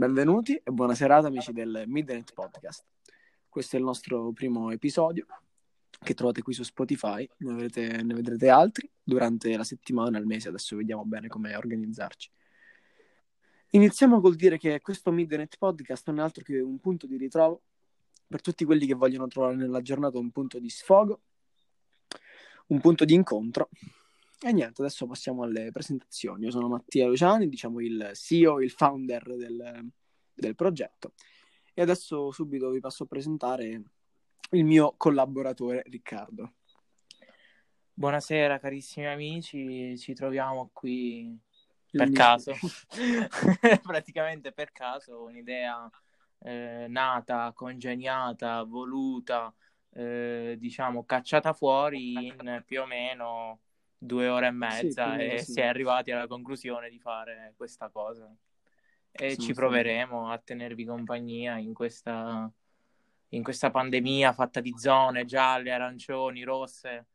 Benvenuti e buona serata amici del Midnight Podcast. Questo è il nostro primo episodio che trovate qui su Spotify, ne, avrete, ne vedrete altri durante la settimana, il mese, adesso vediamo bene come organizzarci. Iniziamo col dire che questo Midnight Podcast non è altro che un punto di ritrovo per tutti quelli che vogliono trovare nella giornata un punto di sfogo, un punto di incontro e niente, adesso passiamo alle presentazioni. Io sono Mattia Luciani, diciamo il CEO, il founder del, del progetto. E adesso subito vi passo a presentare il mio collaboratore Riccardo. Buonasera carissimi amici, ci troviamo qui per il caso, praticamente per caso, un'idea eh, nata, congegnata, voluta, eh, diciamo cacciata fuori in più o meno due ore e mezza sì, e sì. si è arrivati alla conclusione di fare questa cosa. E ci proveremo a tenervi compagnia in questa, in questa pandemia fatta di zone gialle, arancioni, rosse,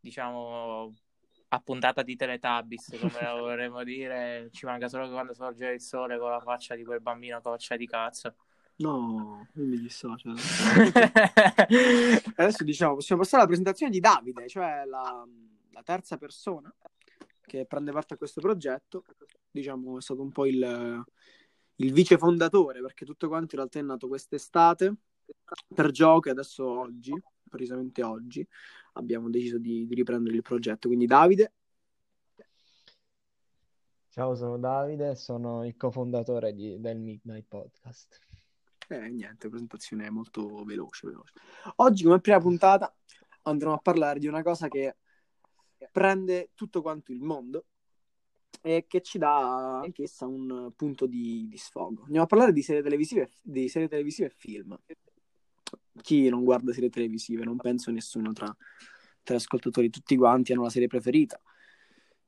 diciamo a puntata di Teletubbies, come la vorremmo dire. Ci manca solo che quando sorge il sole con la faccia di quel bambino coccia di cazzo. No, io mi dissocio. Adesso diciamo, possiamo passare alla presentazione di Davide, cioè la la terza persona che prende parte a questo progetto, diciamo, è stato un po' il, il vice fondatore, perché tutto quanto in realtà è nato quest'estate per gioco e adesso oggi, precisamente oggi, abbiamo deciso di, di riprendere il progetto. Quindi Davide. Ciao, sono Davide, sono il cofondatore di, del Midnight Podcast. Eh, niente, presentazione molto veloce, veloce. Oggi, come prima puntata, andremo a parlare di una cosa che prende tutto quanto il mondo e che ci dà anch'essa un punto di, di sfogo. Andiamo a parlare di serie televisive, di serie televisive e film. Chi non guarda serie televisive? Non penso nessuno tra, tra gli ascoltatori, tutti quanti hanno la serie preferita.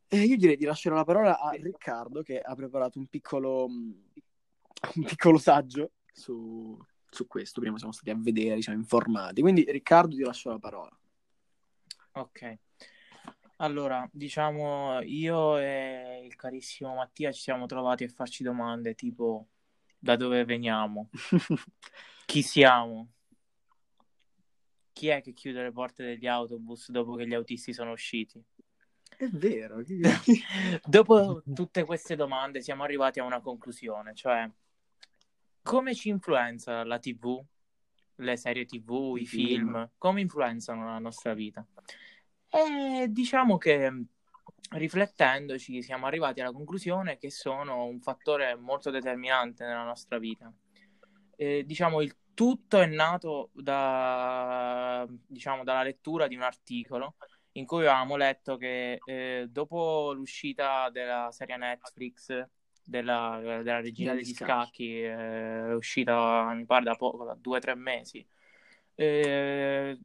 E io direi di lasciare la parola a Riccardo che ha preparato un piccolo, un piccolo saggio su, su questo. Prima siamo stati a vedere, siamo informati. Quindi Riccardo ti lascio la parola. Ok. Allora, diciamo, io e il carissimo Mattia ci siamo trovati a farci domande tipo da dove veniamo, chi siamo, chi è che chiude le porte degli autobus dopo che gli autisti sono usciti. È vero. dopo tutte queste domande siamo arrivati a una conclusione, cioè come ci influenza la TV, le serie TV, i film, come influenzano la nostra vita? E diciamo che riflettendoci siamo arrivati alla conclusione che sono un fattore molto determinante nella nostra vita. E, diciamo il tutto è nato da, diciamo, dalla lettura di un articolo in cui avevamo letto che eh, dopo l'uscita della serie Netflix della, della regina degli scacchi, eh, uscita mi pare da poco, da due o tre mesi, eh,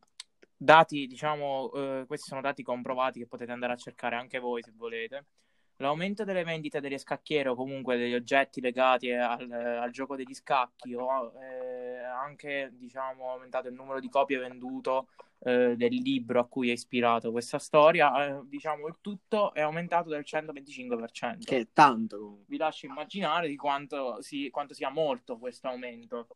dati, diciamo, eh, questi sono dati comprovati che potete andare a cercare anche voi se volete. L'aumento delle vendite delle scacchiere o comunque degli oggetti legati al, al gioco degli scacchi o eh, anche, diciamo, aumentato il numero di copie vendute eh, del libro a cui è ispirato questa storia, eh, diciamo, il tutto è aumentato del 125%. Che è tanto. Vi lascio immaginare di quanto, si, quanto sia molto questo aumento.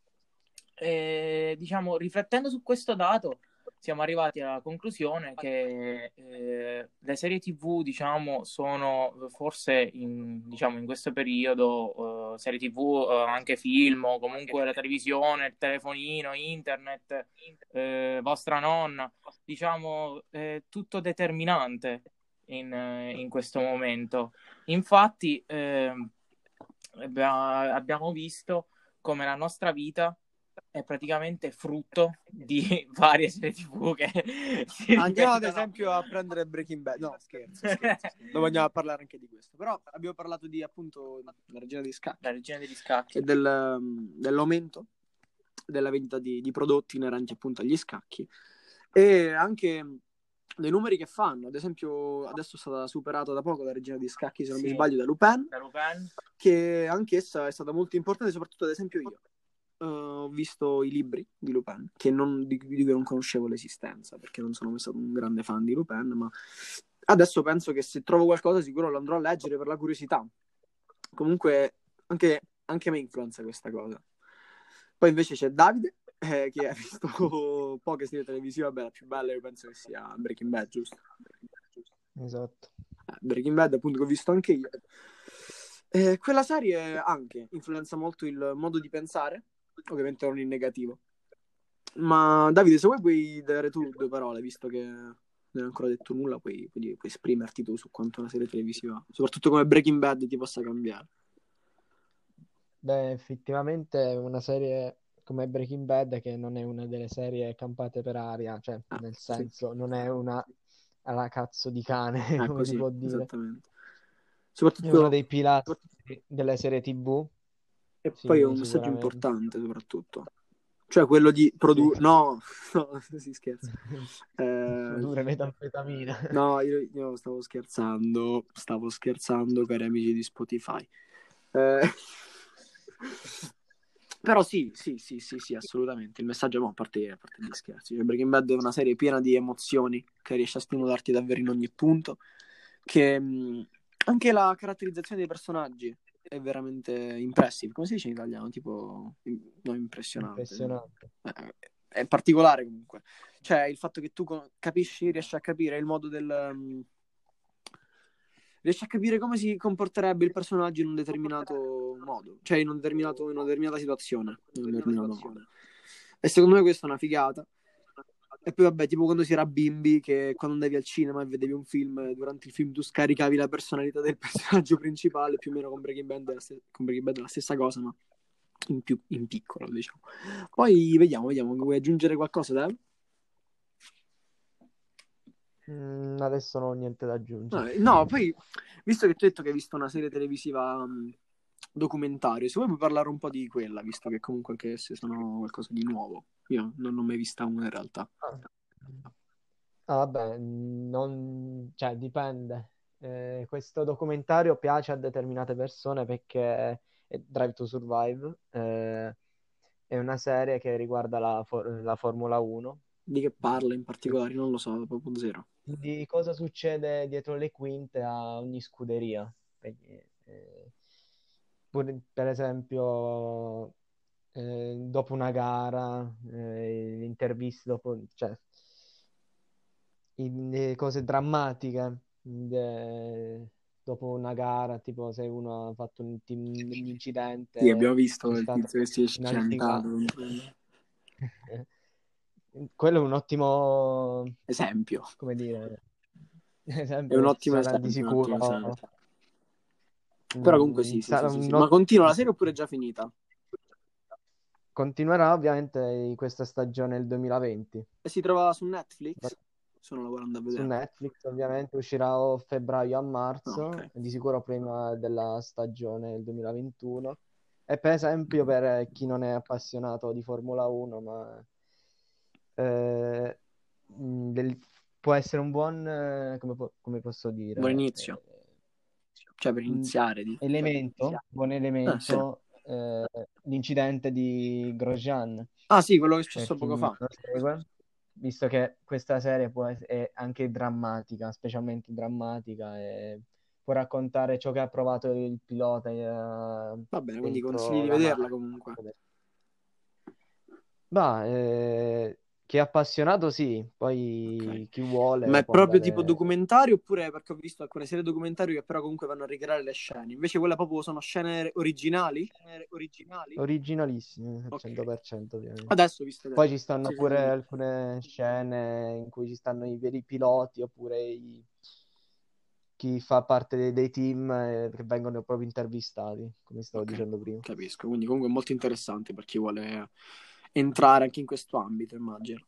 E, diciamo, riflettendo su questo dato, siamo arrivati alla conclusione che eh, le serie TV, diciamo, sono forse in, diciamo, in questo periodo, uh, serie TV, uh, anche film, o comunque la televisione, il telefonino, internet, eh, vostra nonna, diciamo, tutto determinante in, in questo momento. Infatti, eh, abbiamo visto come la nostra vita è praticamente frutto di varie serie tv che andiamo ad esempio a prendere Breaking Bad. No scherzo, scherzo. non vogliamo parlare anche di questo. Però abbiamo parlato di appunto la regina degli scacchi. La regina degli scacchi. E del, dell'aumento della vendita di, di prodotti inerenti appunto agli scacchi. E anche dei numeri che fanno. Ad esempio, adesso è stata superata da poco la regina di scacchi, se non sì. mi sbaglio, da Lupin, da Lupin, che anch'essa è stata molto importante, soprattutto ad esempio io uh, ho visto i libri di Lupin, che non, di, di cui non conoscevo l'esistenza, perché non sono mai stato un grande fan di Lupin, ma adesso penso che se trovo qualcosa sicuro lo andrò a leggere per la curiosità. Comunque, anche anche me influenza questa cosa. Poi invece c'è Davide, eh, che ha visto poche serie televisive, vabbè, la più bella io penso che sia Breaking Bad, giusto? Esatto. Eh, Breaking Bad, appunto, che ho visto anche io. Eh, quella serie anche influenza molto il modo di pensare, ovviamente non in negativo. Ma Davide, se vuoi puoi dare tu due parole, visto che non hai ancora detto nulla, puoi, puoi, puoi esprimerti tu su quanto una serie televisiva, soprattutto come Breaking Bad, ti possa cambiare. Beh, effettivamente una serie come Breaking Bad, che non è una delle serie campate per aria, cioè Ah, nel sì. senso non è una alla cazzo di cane, Eh, come così, si può dire. esattamente. È uno Soprattutto, dei pilastri delle serie TV, e sì, poi è un messaggio importante, soprattutto. Cioè quello di produrre... No, no, si scherza. Eh, Produrre metanfetamina. No, io, io stavo scherzando, stavo scherzando, cari amici di Spotify. Eh, Però sì, sì, sì, sì, sì, assolutamente. Il messaggio, no, a parte, a parte gli scherzi, cioè, Breaking Bad è una serie piena di emozioni che riesce a stimolarti davvero in ogni punto, che mh, anche la caratterizzazione dei personaggi è veramente impressive. Come si dice in italiano? Tipo, no, impressionante. Impressionante. Eh, è particolare comunque. Cioè, il fatto che tu capisci, riesci a capire il modo del... um, riesci a capire come si comporterebbe il personaggio in un determinato modo, cioè in un determinato, in una determinata situazione. in un determinato modo. E secondo me questa è una figata. E poi vabbè, tipo quando si era bimbi, che quando andavi al cinema e vedevi un film, durante il film tu scaricavi la personalità del personaggio principale, più o meno con Breaking Bad è la, Breaking Bad è la stessa cosa, ma in, più, in piccolo, diciamo. Poi vediamo, vediamo, vuoi aggiungere qualcosa, Dev? Mm, adesso non ho niente da aggiungere. No, no, poi, visto che tu hai detto che hai visto una serie televisiva mh, documentario, se vuoi puoi parlare un po' di quella, visto che comunque anche esse sono qualcosa di nuovo. Io non ho mai vista una in realtà. Ah, vabbè, non... cioè, dipende. Eh, questo documentario piace a determinate persone perché è Drive to Survive, eh, è una serie che riguarda la, for- la Formula 1, Di che parla in particolare? Non lo so, proprio zero. di cosa succede dietro le quinte a ogni scuderia. Perché, eh, pure- per esempio, eh, dopo una gara, eh, interviste dopo, cioè, in- le cose drammatiche de- dopo una gara, tipo se uno ha fatto un, un incidente, Sì, abbiamo visto è il tizio che si è schiantato. Quello è un ottimo, Esempio. come dire, È esempio un che ottimo di esempio, un ottimo sicuro. Però comunque mm, sì, sì, sì, sì, sì. Ma continua la serie oppure è già finita? continuerà ovviamente in questa stagione il 2020 E si trova su Netflix? Sono lavorando a su vedere. Netflix, ovviamente uscirà o febbraio a marzo, Ah, ok. di sicuro prima della stagione del 2021. E per esempio per chi non è appassionato di Formula 1, ma eh, mh, del- può essere un buon, eh, come, po- come posso dire, Buon inizio. Eh, Cioè, per Mm, iniziare. Di... elemento, buon Ah, sì. elemento, eh, l'incidente di Grosjean. Ah, sì, quello che è successo poco fa. segue, visto che questa serie può ess- è anche drammatica, specialmente drammatica, e può raccontare ciò che ha provato il pilota eh, Va bene, quindi consigli di la vederla comunque. Ma eh, chi è appassionato sì, poi Ok. chi vuole Ma è proprio andare- tipo documentario oppure perché ho visto alcune serie documentario che però comunque vanno a ricreare le scene. Invece quelle proprio sono scene originali? Scene originali? originalissime, al Ok. 100% ovviamente. Adesso ho visto Poi ci stanno Sì, pure sì. alcune scene in cui ci stanno i veri piloti oppure i- chi fa parte dei, dei team eh, che vengono proprio intervistati, come stavo Ok. dicendo prima. Capisco, quindi comunque è molto interessante per chi vuole entrare anche in questo ambito, immagino.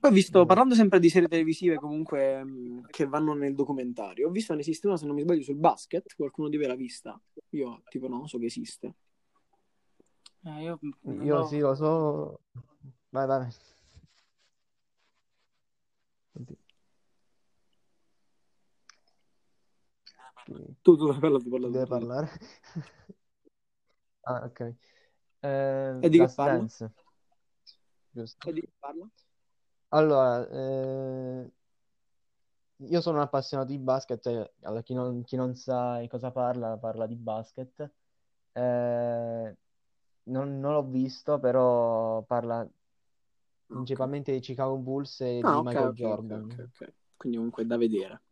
Poi ho visto, Esatto. parlando sempre di serie televisive comunque mh, che vanno nel documentario, ho visto ne esiste una, se non mi sbaglio, sul basket, qualcuno di voi l'ha vista? Io tipo no, so che esiste. Eh, io Io no. sì, lo so. Vai, vai. Tu, tu, parla, tu, parla, deve tu. parlare? Ah, ok. Eh, E di che parla? Dance, giusto? Allora, eh, io sono un appassionato di basket, e allora, chi non, chi non sa di cosa parla, parla di basket. Eh, non, non l'ho visto, però parla principalmente di Chicago Bulls e Ah, di ok, Michael ok, ok, Jordan. Quindi comunque da vedere.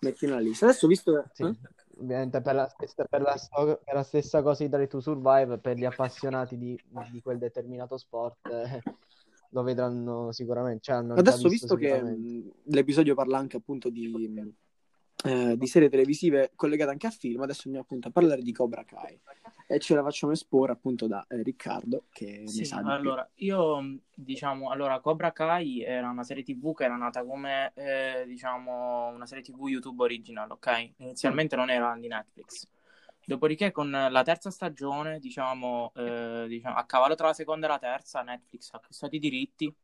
Metti nella lista. Adesso ho visto... Sì, eh? Ovviamente per la stessa, per la per la stessa cosa di Drive to Survive, per gli appassionati di, di quel determinato sport, eh, lo vedranno sicuramente. Cioè, Adesso visto visto che sicuramente. l'episodio parla anche appunto di, eh, di serie televisive collegate anche a film, adesso andiamo appunto a parlare di Cobra Kai e ce la facciamo esporre appunto da eh, Riccardo che ne Sì, sa di più. allora, io diciamo, allora, Cobra Kai era una serie TV che era nata come, eh, diciamo, una serie TV YouTube original, ok? Inizialmente non era di Netflix. Dopodiché con la terza stagione, diciamo, eh, diciamo, a cavallo tra la seconda e la terza, Netflix ha acquistato i diritti.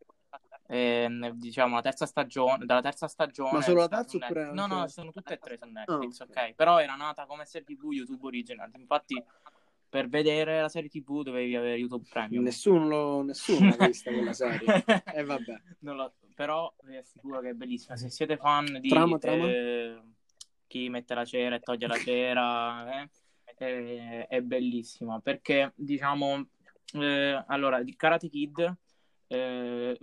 E, diciamo, la terza stagione, dalla terza stagione... Ma solo la terza oppure. No, no, sono tutte e tre su Netflix, ok. ok? Però era nata come serie TV YouTube original. Infatti, per vedere la serie TV dovevi avere YouTube Premium. Nessuno, lo- nessuno l'ha vista quella serie. E vabbè. Non lo- però vi assicuro che è bellissima. Se siete fan di Trama, trama? eh, chi mette la cera e toglie la cera, eh, è, è bellissima perché diciamo eh, allora di Karate Kid eh,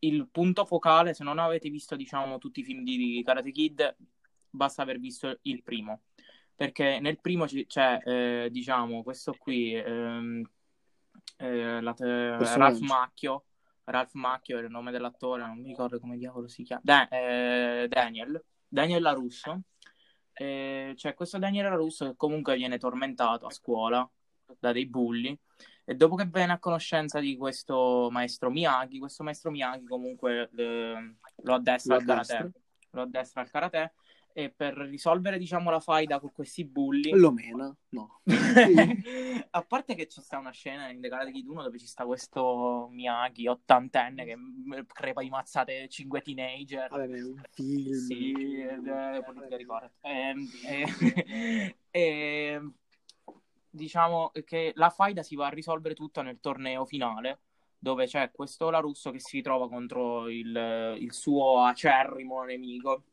il punto focale, se non avete visto diciamo tutti i film di Karate Kid, basta aver visto il primo. Perché nel primo ci- c'è, eh, diciamo, questo qui, ehm, eh, la- Personaggio. Ralph Macchio. Ralph Macchio è il nome dell'attore, non mi ricordo come diavolo si chiama. Da- eh, Daniel, Daniel LaRusso. Eh, c'è questo Daniel LaRusso che comunque viene tormentato a scuola da dei bulli. E dopo che viene a conoscenza di questo maestro Miyagi, questo maestro Miyagi comunque eh, lo addestra Lo al karate. Lo addestra al karate. E per risolvere, diciamo, la faida con questi bulli, Lo mena? No. a parte che ci sta una scena in The Karate Kid 1 dove ci sta questo Miyagi ottantenne che m- crepa di mazzate cinque teenager. Vabbè, è un film. Sì, ed è politically correct. Ehm, e- e- diciamo che la faida si va a risolvere tutta nel torneo finale, dove c'è questo Larusso che si ritrova contro il, il suo acerrimo nemico,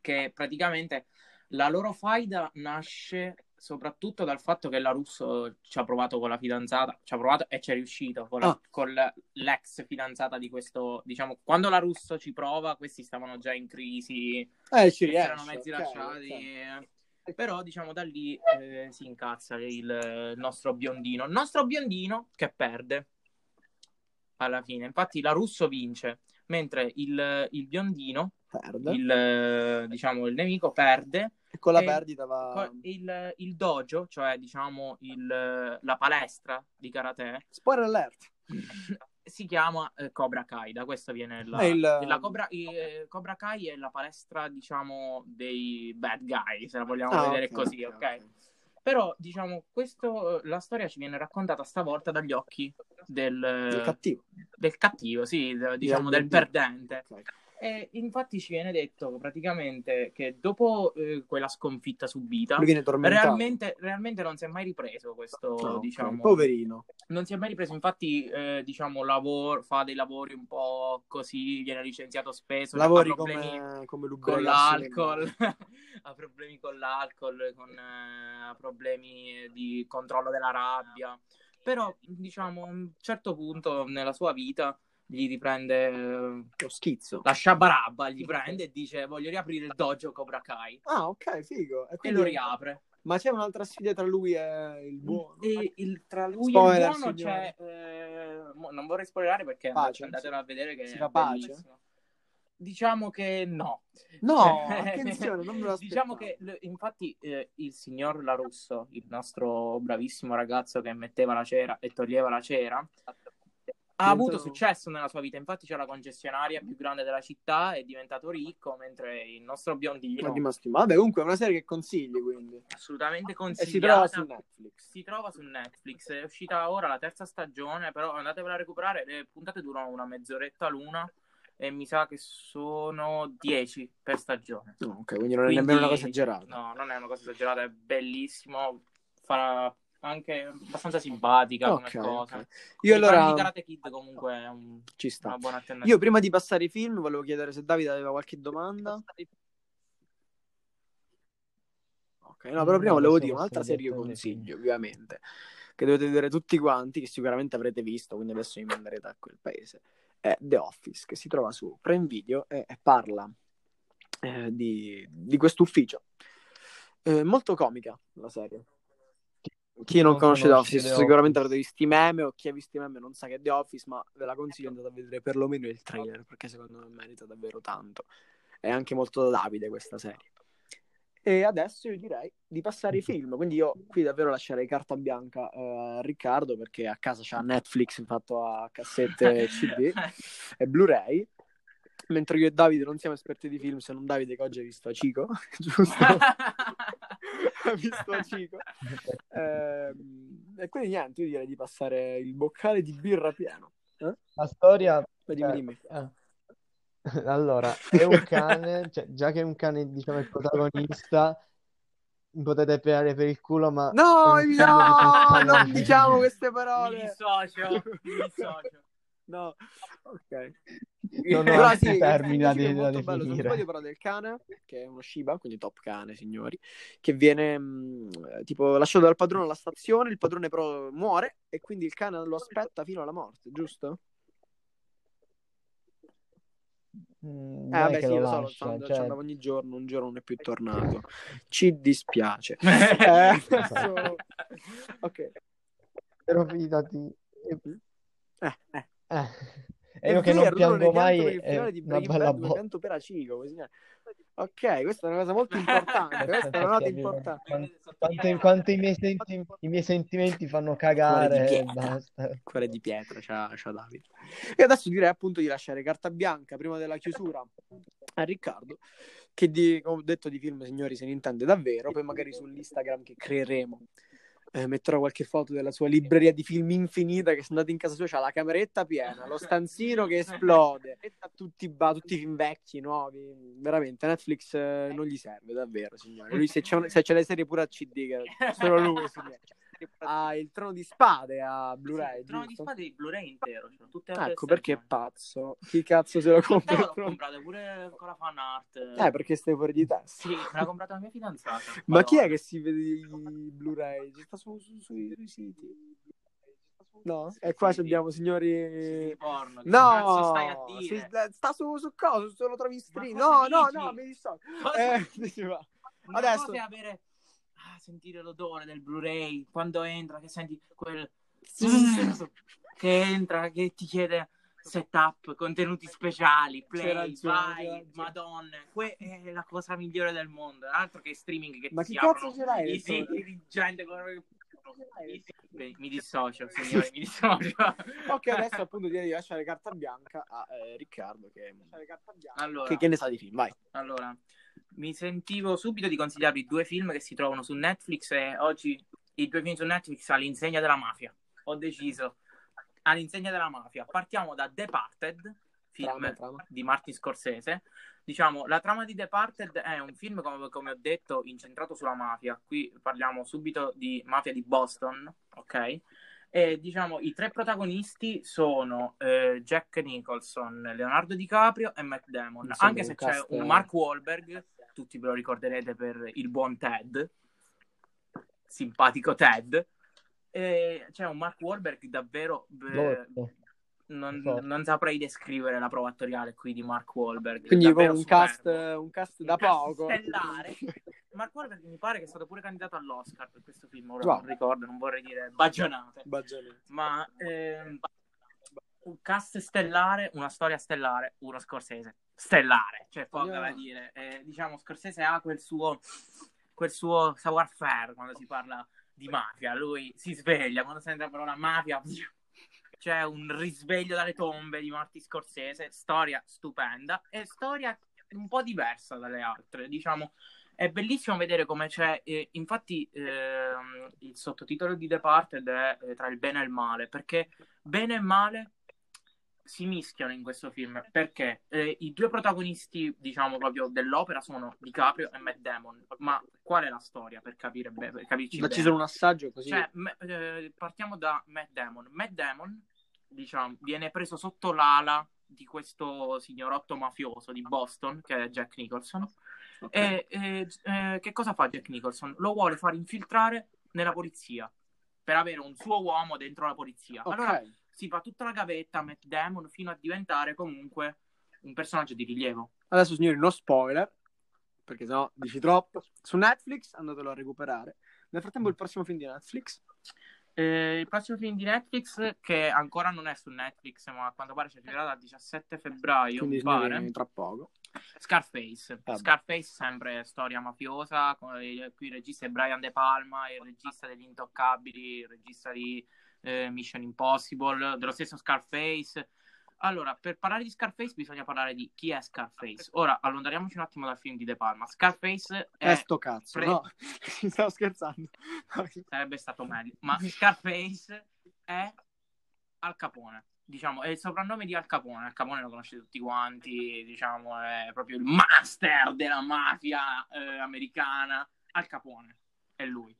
che praticamente la loro faida nasce soprattutto dal fatto che la Russo ci ha provato con la fidanzata, ci ha provato e ci è riuscito con, la- Ah. con l'ex fidanzata di questo, diciamo, quando la Russo ci prova, questi stavano già in crisi, Eh, ci erano mezzi ok, lasciati, ok. Però diciamo da lì eh, si incazza il, il nostro biondino, il nostro biondino che perde alla fine, infatti la Russo vince, mentre il, il biondino, Perde. il, eh, diciamo, il nemico perde. E con la e- perdita va... Il, il dojo, cioè diciamo il- la palestra di karate, Spoiler alert. si chiama eh, Cobra Kai. Da questo viene la, il- la Cobra, eh, Cobra Kai è la palestra, diciamo, dei bad guy, se la vogliamo Ah, vedere ok, così, ok, ok? ok. Però, diciamo, questo, la storia ci viene raccontata stavolta dagli occhi del, Il cattivo. del cattivo, sì, diciamo del del perdente. Ok. E infatti ci viene detto praticamente che dopo eh, quella sconfitta subita, realmente, realmente non si è mai ripreso questo, ok. diciamo, Poverino. non si è mai ripreso, infatti, eh, diciamo, lavoro, fa dei lavori un po' così, viene licenziato spesso, Lavori ha problemi come, come con l'alcol, ha problemi con l'alcol, con eh, problemi di controllo della rabbia, però, diciamo, a un certo punto nella sua vita gli riprende eh, Lo schizzo. la sciabarabba, gli prende e dice voglio riaprire il dojo Cobra Kai Ah, ok, figo. E, e quindi- lo riapre. Ma c'è un'altra sfida tra lui e il buono. E il- tra lui Spoiler, e il buono signore. c'è. eh, mo- non vorrei spoilerare perché Pace, andatelo a vedere che si fa pace? bellissimo. Diciamo che no. No, Cioè, attenzione, non me lo Diciamo che infatti eh, il signor Larusso, il nostro bravissimo ragazzo che metteva la cera e toglieva la cera, ha avuto successo nella sua vita. Infatti c'è la concessionaria più grande della città, è diventato ricco, mentre il nostro biondino. Vabbè, comunque è una serie che consigli, quindi. assolutamente E consigliata. si trova su Netflix. Si trova su Netflix, è uscita ora la terza stagione, però andatevela a recuperare, le puntate durano una mezz'oretta l'una e mi sa che sono 10 per stagione. Ok, quindi non è Quindi- nemmeno una cosa esagerata. No, non è una cosa esagerata, è bellissimo, farà anche abbastanza simpatica Ok, come cosa. ok. Io Io allora di Karate Kid comunque è un- ci sta. una buona. Io prima di passare ai film volevo chiedere se Davide aveva qualche domanda. Ok, no, però prima volevo dire un'altra serie che consiglio, ovviamente, che dovete vedere tutti quanti, che sicuramente avrete visto, quindi adesso mi manderete a quel paese. È The Office, che si trova su Prime Video e, e parla eh, di, di questo ufficio. Eh, molto comica la serie. Chi non non conosce The Office, The sicuramente Office. avrete visto i meme, o chi ha visto i meme non sa che è The Office, ma ve la consiglio andate a vedere perlomeno il trailer, perché secondo me merita davvero tanto. È anche molto da Davide questa serie. E adesso io direi di passare ai film, quindi io qui davvero lascerei carta bianca eh, a Riccardo perché a casa c'ha Netflix fatto a cassette CD e Blu-ray, mentre io e Davide non siamo esperti di film, se non Davide che oggi ha visto Chico, giusto? visto Chico. Ehm, e quindi niente, io direi di passare il boccale di birra pieno. La storia... Beh, dimmi, eh, dimmi. eh. Allora, è un cane, cioè, già che è un cane, diciamo, il protagonista, potete pelare per il culo, ma No, di no, non diciamo queste Mi parole. dissocio, mi dissocio. No, ok. Non ho Però sì, termini da, è da molto bello. Definire. sbaglio parla del cane, che è uno Shiba, quindi top cane, signori, che viene mh, tipo lasciato dal padrone alla stazione, il padrone però muore e quindi il cane lo aspetta fino alla morte, giusto? Mm, Eh, vabbè, che sì, lo lo so, lo lascia, so, ci cioè, andava ogni giorno, un giorno non è più tornato. Ci dispiace. Eh, adesso- Ok. però fidati. Eh, eh. Eh, E io che non piango mai è finale di una Breaking bella botta. per così. Ok, questa è una cosa molto importante. Questa è una nota importante. Quanto, quanto- quanto i, miei senti- i miei sentimenti fanno Cuore di cagare e pietra. Cuore di pietra, c'ha, c'ha Davide. E adesso direi appunto di lasciare carta bianca prima della chiusura a Riccardo, che di, ho detto di film, signori, se ne intende davvero. Poi magari sull'Instagram che creeremo eh, metterò qualche foto della sua libreria di film infinita che se andate in casa sua c'ha la cameretta piena, lo stanzino che esplode, tutti, ba- tutti i film vecchi, nuovi, veramente Netflix eh, non gli serve davvero, signore. Lui se c'è, un- se c'è le serie pure a CD, solo lui signore. Ha il trono di spade a Blu-ray, il trono di giusto? spade di Blu-ray intero. Cioè, Ecco perché è pazzo. Chi cazzo se lo compra? Te il l'ho comprato pure con la fan art. Eh, perché stai fuori di testa. Sì, me l'ha comprata la mia fidanzata. Ma chi è che si vede i Blu-ray? Ci sta su, su- sui, sui siti. No? E qua ci abbiamo signori. Sì, porno, No, si- sta su, su cosa? Se lo trovi in stream. No, no, no, mi dissocio. Eh, Adesso- avere ah, sentire l'odore del Blu-ray quando entra, che senti quel che entra, che ti chiede setup, contenuti speciali, play, vai, madonna, que- è la cosa migliore del mondo, altro che streaming che Ma ti si cazzo ce l'hai? i siti di gente con... Beh, mi dissocio, signori, mi dissocio. Ok, adesso appunto direi di lasciare carta bianca a eh, Riccardo che... Allora, che, che ne sa di film, vai. Allora, mi sentivo subito di consigliarvi due film che si trovano su Netflix e oggi i due film su Netflix all'insegna della mafia. Ho deciso all'insegna della mafia. Partiamo da Departed, film Trama, trama. di Martin Scorsese. Diciamo, la trama di Departed è un film, come, come ho detto, incentrato sulla mafia. Qui parliamo subito di mafia di Boston, ok? E diciamo, i tre protagonisti sono eh, Jack Nicholson, Leonardo DiCaprio e Matt Damon. Insomma, Anche se c'è un Mark Wahlberg, tutti ve lo ricorderete per il buon Ted, simpatico Ted. E c'è un Mark Wahlberg davvero... eh. Non, Forte. non saprei descrivere la prova attoriale qui di Mark Wahlberg. Quindi un cast, un cast Un da cast poco. stellare. Mark Wahlberg mi pare che è stato pure candidato all'Oscar per questo film, ora Wow. non ricordo, non vorrei dire bagionate. Baggianete. Ma ehm, un cast stellare, una storia stellare, uno Scorsese stellare, cioè poco Yeah. da dire. Eh, diciamo, Scorsese ha quel suo, quel suo savoir-faire quando si parla di mafia. Lui si sveglia quando sente la parola mafia. C'è un risveglio dalle tombe di Marty Scorsese, storia stupenda e storia un po' diversa dalle altre. Diciamo, è bellissimo vedere come c'è. eh, infatti, ehm, il sottotitolo di Departed è eh, tra il bene e il male, perché bene e male si mischiano in questo film. Perché eh, i due protagonisti, diciamo proprio dell'opera, sono DiCaprio e Matt Damon. Ma qual è la storia per capire be- per capirci bene? solo un assaggio così. Cioè, me- eh, partiamo da Matt Damon. Matt Damon, diciamo, viene preso sotto l'ala di questo signorotto mafioso di Boston, che è Jack Nicholson. Ok. E e, eh, che cosa fa Jack Nicholson? Lo vuole far infiltrare nella polizia per avere un suo uomo dentro la polizia. Ok. Allora si fa tutta la gavetta Matt Damon fino a diventare comunque un personaggio di rilievo. Adesso, signori, no spoiler, perché sennò dici troppo. Su Netflix andatelo a recuperare. Nel frattempo, il prossimo film di Netflix. Eh, il prossimo film di Netflix, che ancora non è su Netflix, ma a quanto pare ci arriverà dal 17 febbraio, Quindi, mi pare. signori, tra poco. Scarface. Vabbè. Scarface, sempre storia mafiosa. con il- Qui il regista è Brian De Palma, il regista degli Intoccabili, il regista di eh, Mission Impossible, dello stesso Scarface. Allora, per parlare di Scarface bisogna parlare di chi è Scarface. Ora, allontaniamoci un attimo dal film di De Palma. Scarface è... È sto cazzo, pre- no? Stavo scherzando. sarebbe stato meglio. Ma Scarface è Al Capone. Diciamo, è il soprannome di Al Capone. Al Capone lo conoscete tutti quanti, diciamo, è proprio il master della mafia eh, americana. Al Capone è lui.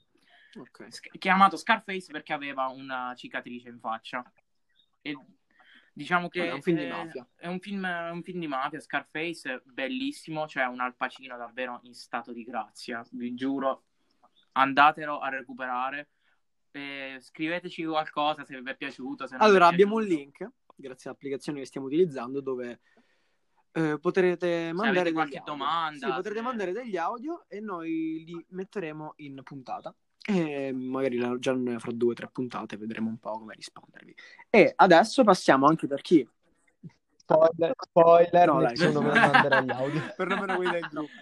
Ok. Sc- chiamato Scarface perché aveva una cicatrice in faccia. E diciamo che è un film di eh, mafia. È un film, è un film di mafia. Scarface, bellissimo. C'è un Al Pacino davvero in stato di grazia. Vi giuro, andatelo a recuperare. E scriveteci qualcosa se vi è piaciuto. Vi è Allora, abbiamo un piaciuto. link, grazie all'applicazione che stiamo utilizzando, dove eh, potrete mandare qualche audio. domanda, Sì, potrete se- mandare degli audio e noi li metteremo in puntata. E magari la- già fra due o tre puntate vedremo un po' come rispondervi. E adesso passiamo anche per chi? Spoiler, spoiler, No, dai. nessuno me manderà gli audio. Perlomeno quelli del gruppo.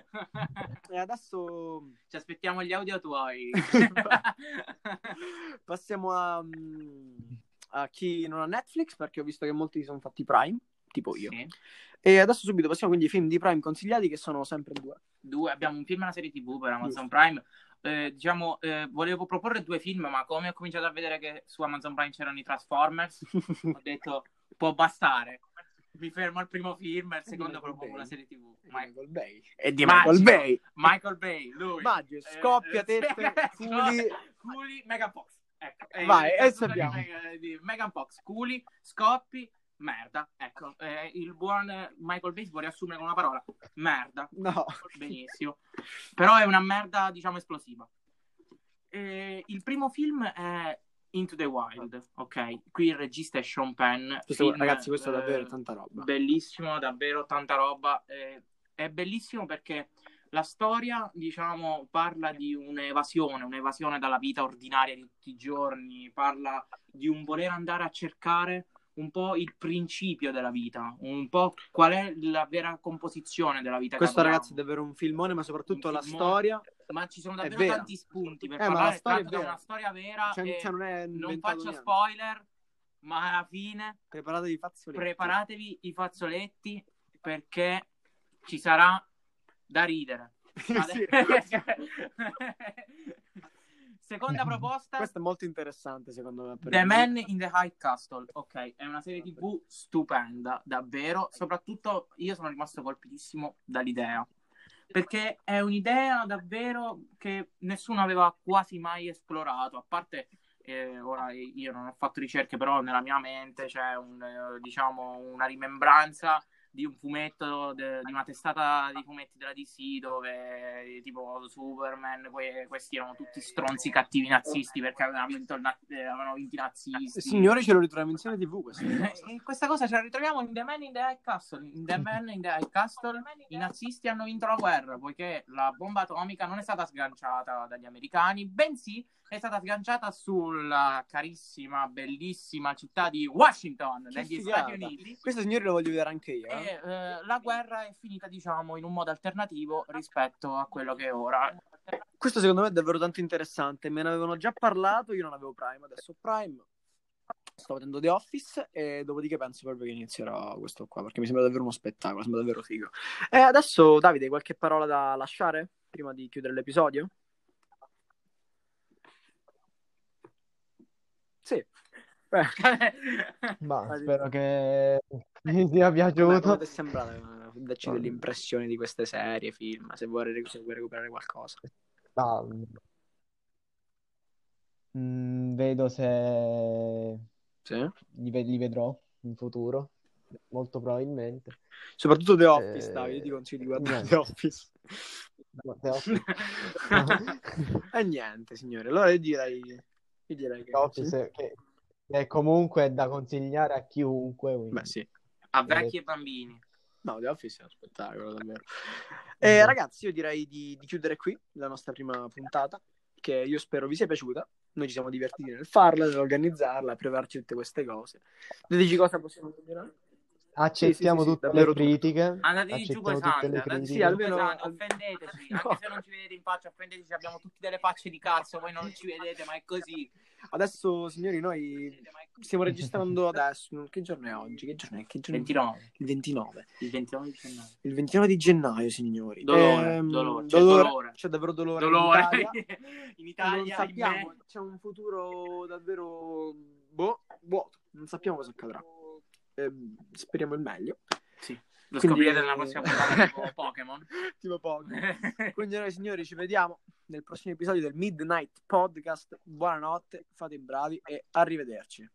E adesso Ci aspettiamo gli audio tuoi. passiamo a, mm, a chi non ha Netflix, perché ho visto che molti si sono fatti Prime, tipo io. Sì. E adesso subito passiamo quindi ai film di Prime consigliati, che sono sempre due. Due, abbiamo un film e una serie TV per Amazon Prime. Eh, diciamo, eh, volevo proporre due film, ma come ho cominciato a vedere che su Amazon Prime c'erano i Transformers, ho detto può bastare. Mi fermo al primo film e al di secondo propongo la serie TV. Michael, Michael Bay. E di. Michael Bay. Michael Bay, lui. Maggio, Eh, scoppia, eh, tette, culi. culi, Megan Fox. Ecco, eh, Vai. Meg- di Megan Fox, culi, scoppi, merda. Ecco, eh, il buon eh, Michael Bay si può riassumere con una parola. Merda. No. Benissimo. Però è una merda, diciamo, esplosiva. Eh, il primo film è Into the Wild, ok? Qui il regista è Sean Penn. Questo- Film, ragazzi, questo è eh, davvero tanta roba. Bellissimo, davvero tanta roba. Eh, è bellissimo perché la storia, diciamo, parla di un'evasione, un'evasione dalla vita ordinaria di tutti i giorni, parla di un voler andare a cercare un po' il principio della vita, un po' qual è la vera composizione della vita. Questo ragazzi è davvero un filmone, ma soprattutto Un la filmone. storia. Ma ci sono davvero tanti spunti per Eh, ma la parlare storia è una storia vera Cioè, e cioè, non non faccio niente. spoiler, ma alla fine Preparatevi i fazzoletti. preparatevi i fazzoletti perché ci sarà da ridere. Sì. Seconda proposta, Questo è molto interessante, secondo me. The Man in the High Castle. Ok, è una serie TV stupenda, davvero. Soprattutto io sono rimasto colpitissimo dall'idea. Perché è un'idea davvero che nessuno aveva quasi mai esplorato, a parte eh, ora io non ho fatto ricerche, però nella mia mente c'è un, eh, diciamo, una rimembranza di un fumetto, de- di una testata di fumetti della DC dove tipo Superman, que- questi erano tutti stronzi cattivi nazisti perché avevano vinto, il na- eh, avevano vinto i nazisti. Signore, ce lo ritroviamo in serie TV. Questa cosa. Questa cosa ce la ritroviamo in The Man in the High Castle. In The Man in the High Castle i nazisti hanno vinto la guerra poiché la bomba atomica non è stata sganciata dagli americani, bensì è stata sganciata sulla carissima, bellissima città di Washington, negli. Stati Uniti. Questo, signori, lo voglio vedere anche io. eh. Eh, la guerra è finita, diciamo, in un modo alternativo rispetto a quello che è ora. Questo, secondo me, è davvero tanto interessante. Me ne avevano già parlato. Io non avevo Prime, adesso ho Prime. Sto vedendo The Office e dopodiché penso proprio che inizierò questo qua perché mi sembra davvero uno spettacolo, sembra davvero figo. E adesso, Davide, qualche parola da lasciare prima di chiudere l'episodio? Sì. Beh, Ma spero che vi sia piaciuto. come ti è sembrato? Darci delle impressioni di queste serie, film, se vuoi, se vuoi recuperare qualcosa. No, mm, vedo se Sì. li, ve- li vedrò in futuro, molto probabilmente. Soprattutto The Office, Eh, Davide, ti consiglio di guardare niente. The Office. No, The Office. E niente, signore. Allora io direi, io direi che... The Office che, che è comunque da consigliare a chiunque. quindi. Beh, sì. A vecchi e bambini. No, The Office è uno spettacolo, davvero. E ragazzi, io direi di, di chiudere qui la nostra prima puntata, che io spero vi sia piaciuta. Noi ci siamo divertiti nel farla, nell'organizzarla, a prepararci tutte queste cose. Diteci cosa possiamo combinare. Accettiamo Sì, sì, sì, sì, tutte le critiche. Andate giù tutte andate critiche. Sì, giù almeno- offendeteci, No. anche se non ci vedete in faccia, offendeteci, abbiamo tutti delle facce di cazzo, voi non ci vedete, ma è così. Adesso, signori, noi stiamo registrando adesso. Che giorno è oggi? Che giorno è? Che giorno è? 29, Il 29. il 29 di gennaio. Il 29 di gennaio, signori. Dolore, Ehm, dolore, c'è dolore. C'è davvero dolore. Dolore In Italia. in non Italia, sappiamo, ahimè. c'è un futuro davvero boh, vuoto, non sappiamo cosa accadrà. Ehm, speriamo il meglio. Sì, lo Quindi- scoprirete nella prossima puntata tipo Pokémon. tipo poco. Quindi noi signori ci vediamo nel prossimo episodio del Midnight Podcast. Buonanotte, fate i bravi e arrivederci.